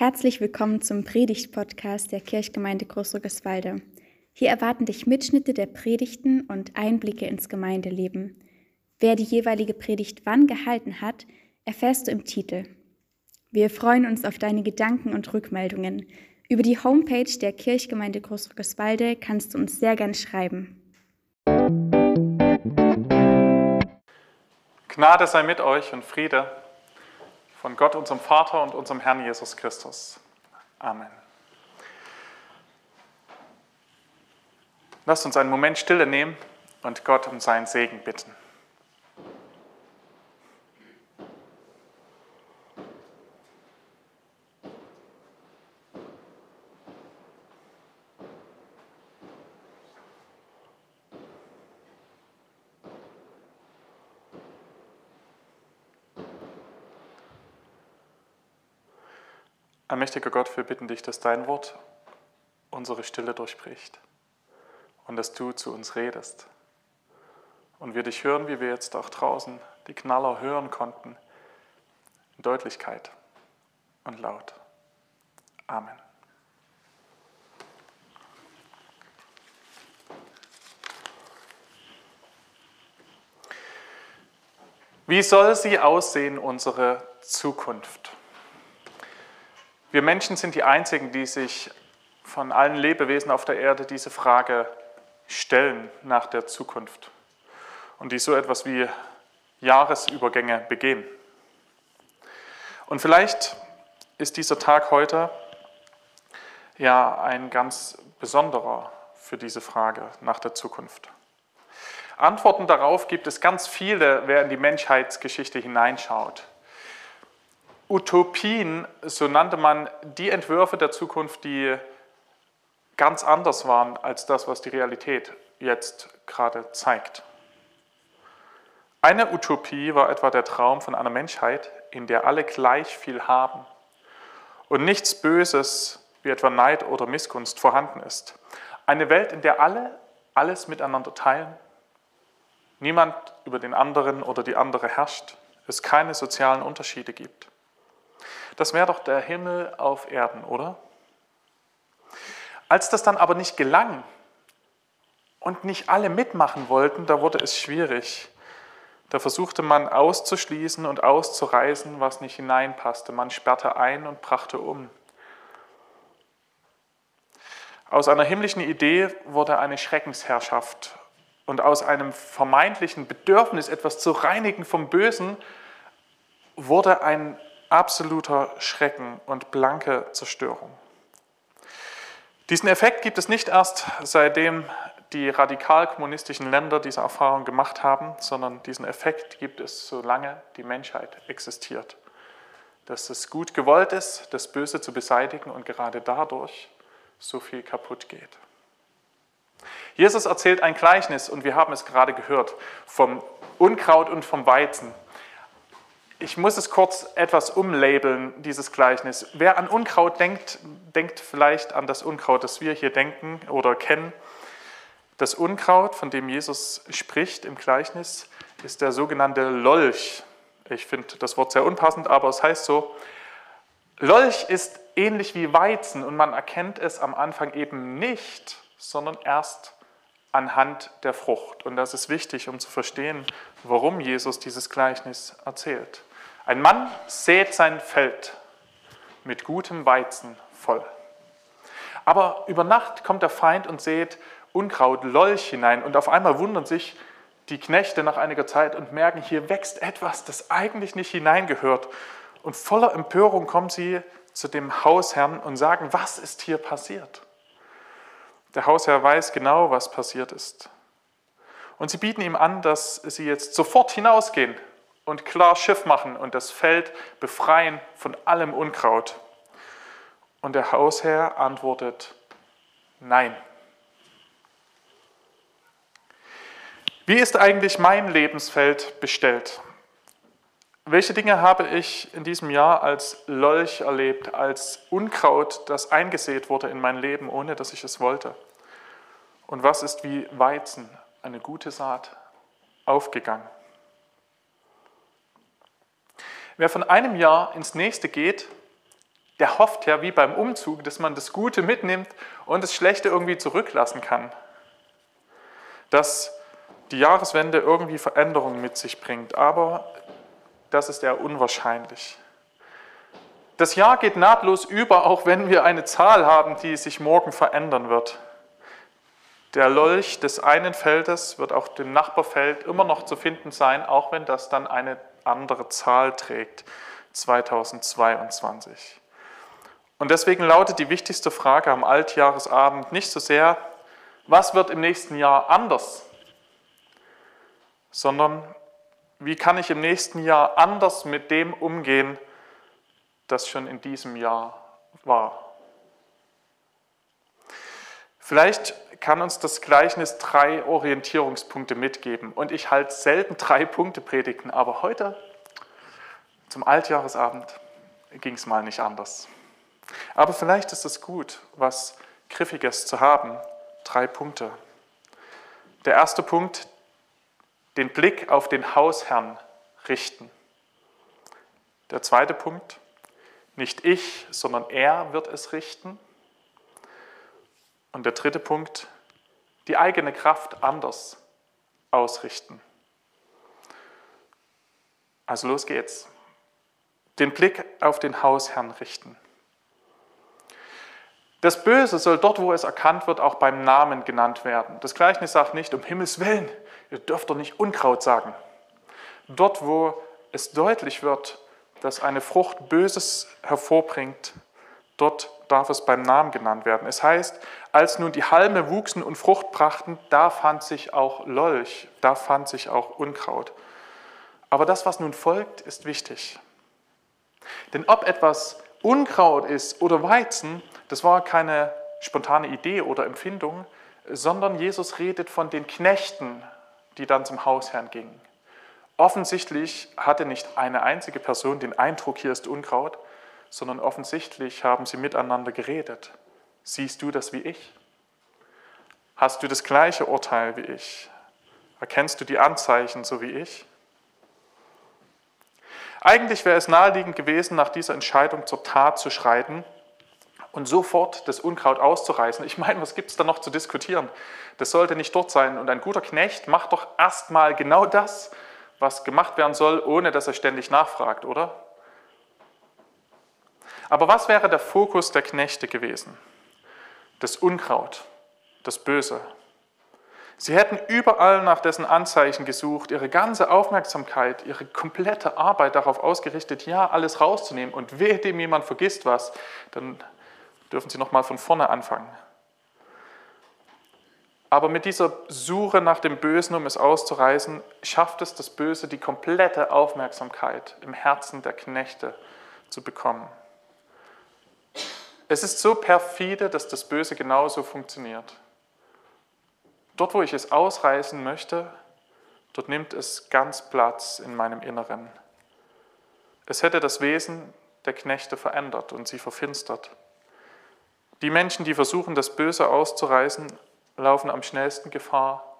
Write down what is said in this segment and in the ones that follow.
Herzlich willkommen zum Predigt-Podcast der Kirchgemeinde Großrückeswalde. Hier erwarten dich Mitschnitte der Predigten und Einblicke ins Gemeindeleben. Wer die jeweilige Predigt wann gehalten hat, erfährst du im Titel. Wir freuen uns auf deine Gedanken und Rückmeldungen. Über die Homepage der Kirchgemeinde Großrückeswalde kannst du uns sehr gern schreiben. Gnade sei mit euch und Friede von Gott, unserem Vater und unserem Herrn Jesus Christus. Amen. Lasst uns einen Moment Stille nehmen und Gott um seinen Segen bitten. Allmächtiger Gott, wir bitten dich, dass dein Wort unsere Stille durchbricht und dass du zu uns redest. Und wir dich hören, wie wir jetzt auch draußen die Knaller hören konnten, in Deutlichkeit und laut. Amen. Wie soll sie aussehen, unsere Zukunft? Wir Menschen sind die Einzigen, die sich von allen Lebewesen auf der Erde diese Frage stellen nach der Zukunft und die so etwas wie Jahresübergänge begehen. Und vielleicht ist dieser Tag heute ja ein ganz besonderer für diese Frage nach der Zukunft. Antworten darauf gibt es ganz viele, wer in die Menschheitsgeschichte hineinschaut. Utopien, so nannte man die Entwürfe der Zukunft, die ganz anders waren als das, was die Realität jetzt gerade zeigt. Eine Utopie war etwa der Traum von einer Menschheit, in der alle gleich viel haben und nichts Böses wie etwa Neid oder Missgunst vorhanden ist. Eine Welt, in der alle alles miteinander teilen, niemand über den anderen oder die andere herrscht, es keine sozialen Unterschiede gibt. Das wäre doch der Himmel auf Erden, oder? Als das dann aber nicht gelang und nicht alle mitmachen wollten, da wurde es schwierig. Da versuchte man auszuschließen und auszureißen, was nicht hineinpasste. Man sperrte ein und brachte um. Aus einer himmlischen Idee wurde eine Schreckensherrschaft und aus einem vermeintlichen Bedürfnis, etwas zu reinigen vom Bösen, wurde ein absoluter Schrecken und blanke Zerstörung. Diesen Effekt gibt es nicht erst seitdem die radikal kommunistischen Länder diese Erfahrung gemacht haben, sondern diesen Effekt gibt es, solange die Menschheit existiert. Dass es gut gewollt ist, das Böse zu beseitigen und gerade dadurch so viel kaputt geht. Jesus erzählt ein Gleichnis und wir haben es gerade gehört vom Unkraut und vom Weizen. Ich muss es kurz etwas umlabeln, dieses Gleichnis. Wer an Unkraut denkt, denkt vielleicht an das Unkraut, das wir hier denken oder kennen. Das Unkraut, von dem Jesus spricht im Gleichnis, ist der sogenannte Lolch. Ich finde das Wort sehr unpassend, aber es heißt so. Lolch ist ähnlich wie Weizen und man erkennt es am Anfang eben nicht, sondern erst anhand der Frucht. Und das ist wichtig, um zu verstehen, warum Jesus dieses Gleichnis erzählt. Ein Mann sät sein Feld mit gutem Weizen voll. Aber über Nacht kommt der Feind und sät Unkraut, Lolch hinein und auf einmal wundern sich die Knechte nach einiger Zeit und merken, hier wächst etwas, das eigentlich nicht hineingehört. Und voller Empörung kommen sie zu dem Hausherrn und sagen, was ist hier passiert? Der Hausherr weiß genau, was passiert ist. Und sie bieten ihm an, dass sie jetzt sofort hinausgehen und klar Schiff machen und das Feld befreien von allem Unkraut. Und der Hausherr antwortet, nein. Wie ist eigentlich mein Lebensfeld bestellt? Welche Dinge habe ich in diesem Jahr als Lolch erlebt, als Unkraut, das eingesät wurde in mein Leben, ohne dass ich es wollte? Und was ist wie Weizen, eine gute Saat, aufgegangen? Wer von einem Jahr ins nächste geht, der hofft ja wie beim Umzug, dass man das Gute mitnimmt und das Schlechte irgendwie zurücklassen kann. Dass die Jahreswende irgendwie Veränderungen mit sich bringt, aber das ist eher unwahrscheinlich. Das Jahr geht nahtlos über, auch wenn wir eine Zahl haben, die sich morgen verändern wird. Der Lolch des einen Feldes wird auf dem Nachbarfeld immer noch zu finden sein, auch wenn das dann eine andere Zahl trägt, 2022. Und deswegen lautet die wichtigste Frage am Altjahresabend nicht so sehr, was wird im nächsten Jahr anders, sondern wie kann ich im nächsten Jahr anders mit dem umgehen, das schon in diesem Jahr war. Vielleicht kann uns das Gleichnis drei Orientierungspunkte mitgeben. Und ich halte selten drei Punkte Predigten, aber heute zum Altjahresabend ging es mal nicht anders. Aber vielleicht ist es gut, was Griffiges zu haben. Drei Punkte. Der erste Punkt, den Blick auf den Hausherrn richten. Der zweite Punkt, nicht ich, sondern er wird es richten. Und der dritte Punkt, die eigene Kraft anders ausrichten. Also los geht's. Den Blick auf den Hausherrn richten. Das Böse soll dort, wo es erkannt wird, auch beim Namen genannt werden. Das Gleichnis sagt nicht, um Himmels Willen, ihr dürft doch nicht Unkraut sagen. Dort, wo es deutlich wird, dass eine Frucht Böses hervorbringt, dort darf es beim Namen genannt werden. Es heißt, als nun die Halme wuchsen und Frucht brachten, da fand sich auch Lolch, da fand sich auch Unkraut. Aber das, was nun folgt, ist wichtig. Denn ob etwas Unkraut ist oder Weizen, das war keine spontane Idee oder Empfindung, sondern Jesus redet von den Knechten, die dann zum Hausherrn gingen. Offensichtlich hatte nicht eine einzige Person den Eindruck, hier ist Unkraut, sondern offensichtlich haben sie miteinander geredet. Siehst du das wie ich? Hast du das gleiche Urteil wie ich? Erkennst du die Anzeichen so wie ich? Eigentlich wäre es naheliegend gewesen, nach dieser Entscheidung zur Tat zu schreiten und sofort das Unkraut auszureißen. Ich meine, was gibt es da noch zu diskutieren? Das sollte nicht dort sein. Und ein guter Knecht macht doch erstmal genau das, was gemacht werden soll, ohne dass er ständig nachfragt, oder? Aber was wäre der Fokus der Knechte gewesen? Das Unkraut, das Böse. Sie hätten überall nach dessen Anzeichen gesucht, ihre ganze Aufmerksamkeit, ihre komplette Arbeit darauf ausgerichtet, ja, alles rauszunehmen. Und wehe dem jemand vergisst was, dann dürfen Sie nochmal von vorne anfangen. Aber mit dieser Suche nach dem Bösen, um es auszureißen, schafft es das Böse, die komplette Aufmerksamkeit im Herzen der Knechte zu bekommen. Es ist so perfide, dass das Böse genauso funktioniert. Dort, wo ich es ausreißen möchte, dort nimmt es ganz Platz in meinem Inneren. Es hätte das Wesen der Knechte verändert und sie verfinstert. Die Menschen, die versuchen, das Böse auszureißen, laufen am schnellsten Gefahr,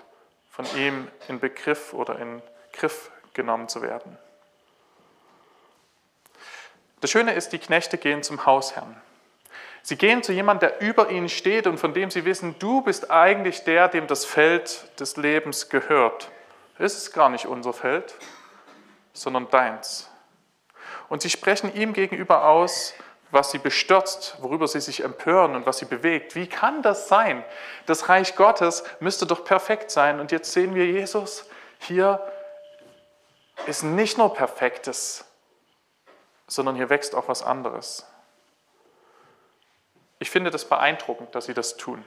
von ihm in Begriff oder in Griff genommen zu werden. Das Schöne ist, die Knechte gehen zum Hausherrn. Sie gehen zu jemandem, der über ihnen steht und von dem sie wissen, du bist eigentlich der, dem das Feld des Lebens gehört. Es ist gar nicht unser Feld, sondern deins. Und sie sprechen ihm gegenüber aus, was sie bestürzt, worüber sie sich empören und was sie bewegt. Wie kann das sein? Das Reich Gottes müsste doch perfekt sein. Und jetzt sehen wir Jesus, hier ist nicht nur Perfektes, sondern hier wächst auch was anderes. Ich finde das beeindruckend, dass sie das tun.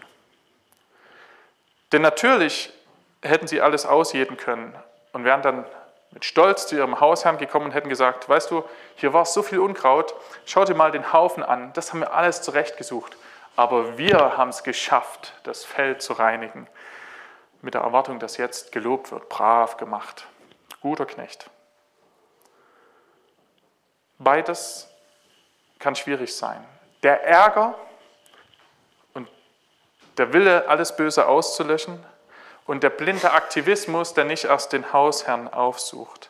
Denn natürlich hätten sie alles ausjäten können und wären dann mit Stolz zu ihrem Hausherrn gekommen und hätten gesagt, weißt du, hier war so viel Unkraut, schau dir mal den Haufen an, das haben wir alles zurechtgesucht. Aber wir haben es geschafft, das Feld zu reinigen, mit der Erwartung, dass jetzt gelobt wird, brav gemacht, guter Knecht. Beides kann schwierig sein. Der Ärger der Wille, alles Böse auszulöschen, und der blinde Aktivismus, der nicht erst den Hausherrn aufsucht.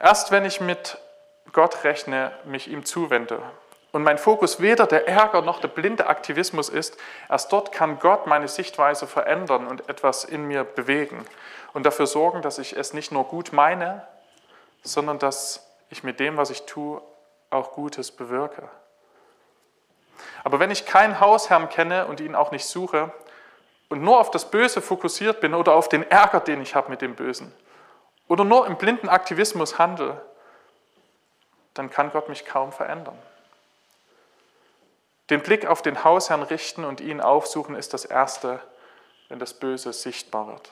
Erst wenn ich mit Gott rechne, mich ihm zuwende. Und mein Fokus weder der Ärger noch der blinde Aktivismus ist, erst dort kann Gott meine Sichtweise verändern und etwas in mir bewegen und dafür sorgen, dass ich es nicht nur gut meine, sondern dass ich mit dem, was ich tue, auch Gutes bewirke. Aber wenn ich keinen Hausherrn kenne und ihn auch nicht suche und nur auf das Böse fokussiert bin oder auf den Ärger, den ich habe mit dem Bösen oder nur im blinden Aktivismus handle, dann kann Gott mich kaum verändern. Den Blick auf den Hausherrn richten und ihn aufsuchen ist das Erste, wenn das Böse sichtbar wird.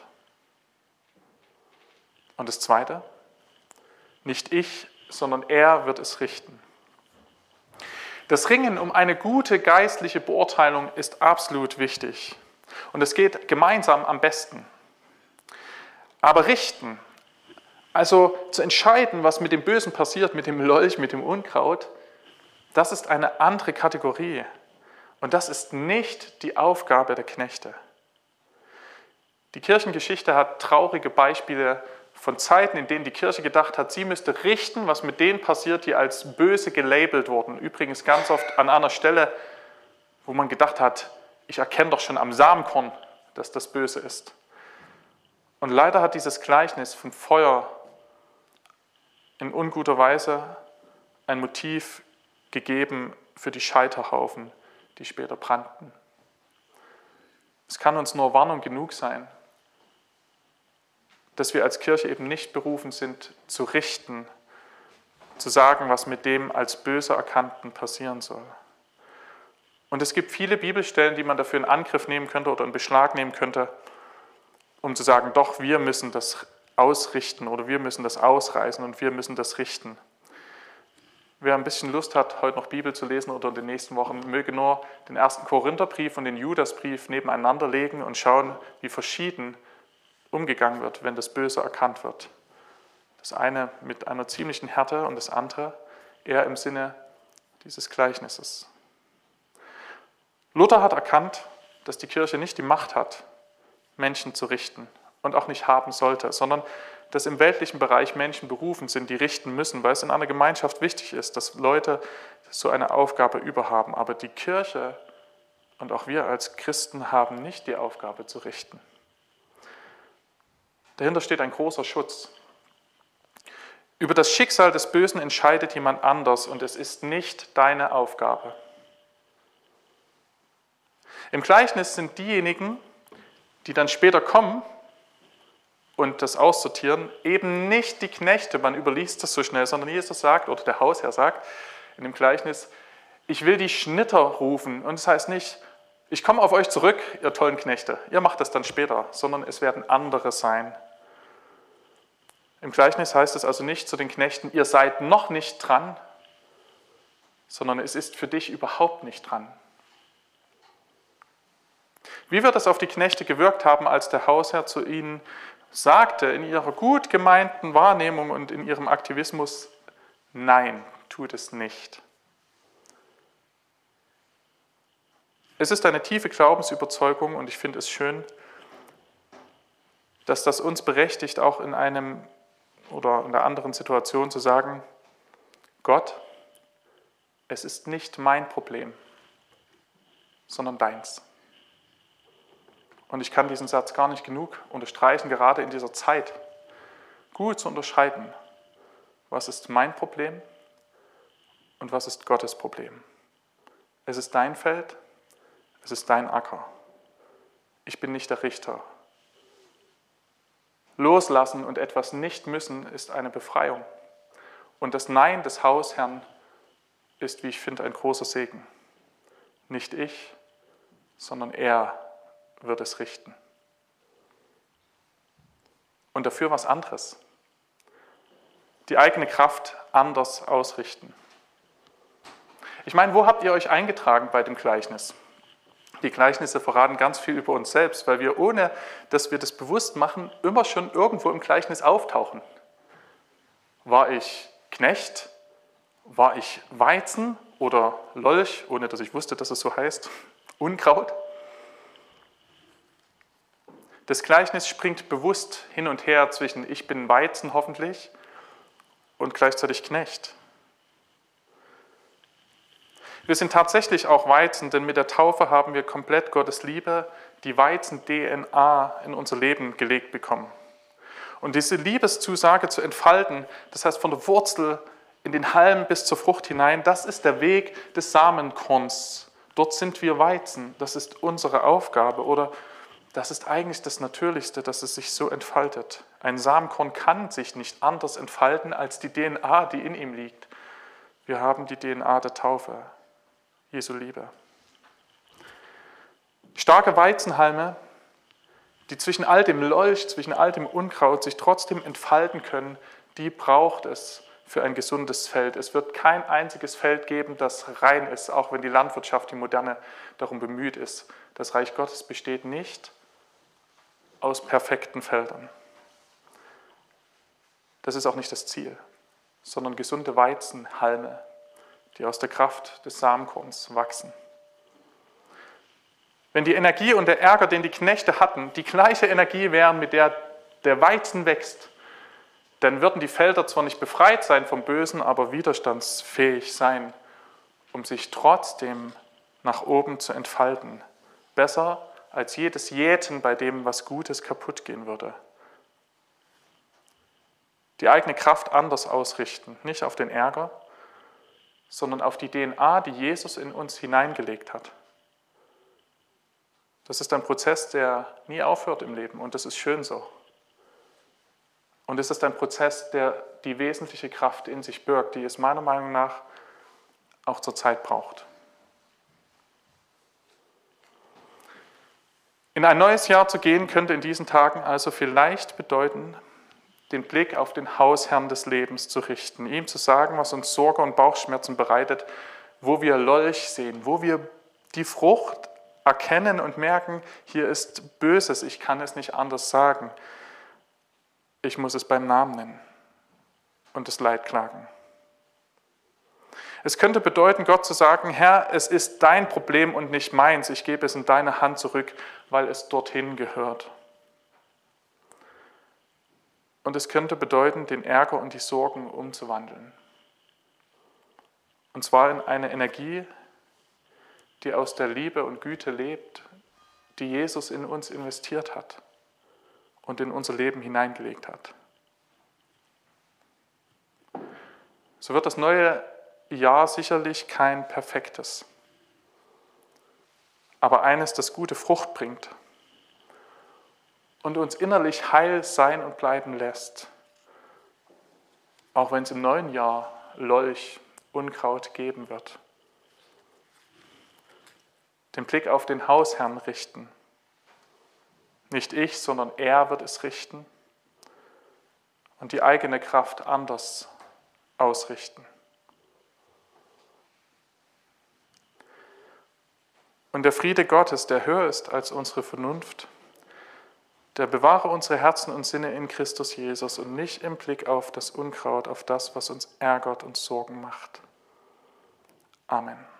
Und das Zweite, nicht ich, sondern er wird es richten. Das Ringen um eine gute geistliche Beurteilung ist absolut wichtig. Und es geht gemeinsam am besten. Aber richten, also zu entscheiden, was mit dem Bösen passiert, mit dem Lolch, mit dem Unkraut, das ist eine andere Kategorie. Und das ist nicht die Aufgabe der Knechte. Die Kirchengeschichte hat traurige Beispiele von Zeiten, in denen die Kirche gedacht hat, sie müsste richten, was mit denen passiert, die als böse gelabelt wurden. Übrigens ganz oft an einer Stelle, wo man gedacht hat, ich erkenne doch schon am Samenkorn, dass das böse ist. Und leider hat dieses Gleichnis vom Feuer in unguter Weise ein Motiv gegeben für die Scheiterhaufen, die später brannten. Es kann uns nur Warnung genug sein, dass wir als Kirche eben nicht berufen sind, zu richten, zu sagen, was mit dem als böse Erkannten passieren soll. Und es gibt viele Bibelstellen, die man dafür in Angriff nehmen könnte oder in Beschlag nehmen könnte, um zu sagen, doch, wir müssen das ausrichten oder wir müssen das ausreißen und wir müssen das richten. Wer ein bisschen Lust hat, heute noch Bibel zu lesen oder in den nächsten Wochen, möge nur den ersten Korintherbrief und den Judasbrief nebeneinander legen und schauen, wie verschieden umgegangen wird, wenn das Böse erkannt wird. Das eine mit einer ziemlichen Härte und das andere eher im Sinne dieses Gleichnisses. Luther hat erkannt, dass die Kirche nicht die Macht hat, Menschen zu richten und auch nicht haben sollte, sondern dass im weltlichen Bereich Menschen berufen sind, die richten müssen, weil es in einer Gemeinschaft wichtig ist, dass Leute so eine Aufgabe überhaben. Aber die Kirche und auch wir als Christen haben nicht die Aufgabe zu richten. Dahinter steht ein großer Schutz. Über das Schicksal des Bösen entscheidet jemand anders und es ist nicht deine Aufgabe. Im Gleichnis sind diejenigen, die dann später kommen und das aussortieren, eben nicht die Knechte, man überliest das so schnell, sondern Jesus sagt, oder der Hausherr sagt in dem Gleichnis, ich will die Schnitter rufen. Und das heißt nicht, ich komme auf euch zurück, ihr tollen Knechte, ihr macht das dann später, sondern es werden andere sein. Im Gleichnis heißt es also nicht zu den Knechten, ihr seid noch nicht dran, sondern es ist für dich überhaupt nicht dran. Wie wird es auf die Knechte gewirkt haben, als der Hausherr zu ihnen sagte, in ihrer gut gemeinten Wahrnehmung und in ihrem Aktivismus, nein, tut es nicht. Es ist eine tiefe Glaubensüberzeugung und ich finde es schön, dass das uns berechtigt, auch in einem oder in einer anderen Situation zu sagen, Gott, es ist nicht mein Problem, sondern deins. Und ich kann diesen Satz gar nicht genug unterstreichen, gerade in dieser Zeit, gut zu unterscheiden, was ist mein Problem und was ist Gottes Problem. Es ist dein Feld es ist dein Acker. Ich bin nicht der Richter. Loslassen und etwas nicht müssen ist eine Befreiung. Und das Nein des Hausherrn ist, wie ich finde, ein großer Segen. Nicht ich, sondern er wird es richten. Und dafür was anderes. Die eigene Kraft anders ausrichten. Ich meine, wo habt ihr euch eingetragen bei dem Gleichnis? Die Gleichnisse verraten ganz viel über uns selbst, weil wir, ohne dass wir das bewusst machen, immer schon irgendwo im Gleichnis auftauchen. War ich Knecht? War ich Weizen oder Lolch, ohne dass ich wusste, dass es so heißt? Unkraut? Das Gleichnis springt bewusst hin und her zwischen ich bin Weizen hoffentlich und gleichzeitig Knecht. Wir sind tatsächlich auch Weizen, denn mit der Taufe haben wir komplett Gottes Liebe, die Weizen-DNA in unser Leben gelegt bekommen. Und diese Liebeszusage zu entfalten, das heißt von der Wurzel in den Halm bis zur Frucht hinein, das ist der Weg des Samenkorns. Dort sind wir Weizen, das ist unsere Aufgabe oder das ist eigentlich das Natürlichste, dass es sich so entfaltet. Ein Samenkorn kann sich nicht anders entfalten als die DNA, die in ihm liegt. Wir haben die DNA der Taufe, Jesu Liebe. Starke Weizenhalme die zwischen all dem Lolch, zwischen all dem Unkraut sich trotzdem entfalten können, die braucht es für ein gesundes Feld. Es wird kein einziges Feld geben, das rein ist, auch wenn die Landwirtschaft, die moderne, darum bemüht ist. Das Reich Gottes besteht nicht aus perfekten Feldern. Das ist auch nicht das Ziel, sondern gesunde Weizenhalme, die aus der Kraft des Samenkorns wachsen. Wenn die Energie und der Ärger, den die Knechte hatten, die gleiche Energie wären, mit der der Weizen wächst, dann würden die Felder zwar nicht befreit sein vom Bösen, aber widerstandsfähig sein, um sich trotzdem nach oben zu entfalten. Besser als jedes Jäten, bei dem was Gutes kaputt gehen würde. Die eigene Kraft anders ausrichten, nicht auf den Ärger, sondern auf die DNA, die Jesus in uns hineingelegt hat. Das ist ein Prozess, der nie aufhört im Leben und das ist schön so. Und es ist ein Prozess, der die wesentliche Kraft in sich birgt, die es meiner Meinung nach auch zur Zeit braucht. In ein neues Jahr zu gehen, könnte in diesen Tagen also vielleicht bedeuten, den Blick auf den Hausherrn des Lebens zu richten, ihm zu sagen, was uns Sorge und Bauchschmerzen bereitet, wo wir Lolch sehen, wo wir die Frucht erkennen und merken, hier ist Böses, ich kann es nicht anders sagen. Ich muss es beim Namen nennen und das Leid klagen. Es könnte bedeuten, Gott zu sagen, Herr, es ist dein Problem und nicht meins, ich gebe es in deine Hand zurück, weil es dorthin gehört. Und es könnte bedeuten, den Ärger und die Sorgen umzuwandeln. Und zwar in eine Energie, die aus der Liebe und Güte lebt, die Jesus in uns investiert hat und in unser Leben hineingelegt hat. So wird das neue Jahr sicherlich kein perfektes, aber eines, das gute Frucht bringt und uns innerlich heil sein und bleiben lässt, auch wenn es im neuen Jahr Lolch, Unkraut geben wird den Blick auf den Hausherrn richten. Nicht ich, sondern er wird es richten und die eigene Kraft anders ausrichten. Und der Friede Gottes, der höher ist als unsere Vernunft, der bewahre unsere Herzen und Sinne in Christus Jesus und nicht im Blick auf das Unkraut, auf das, was uns ärgert und Sorgen macht. Amen.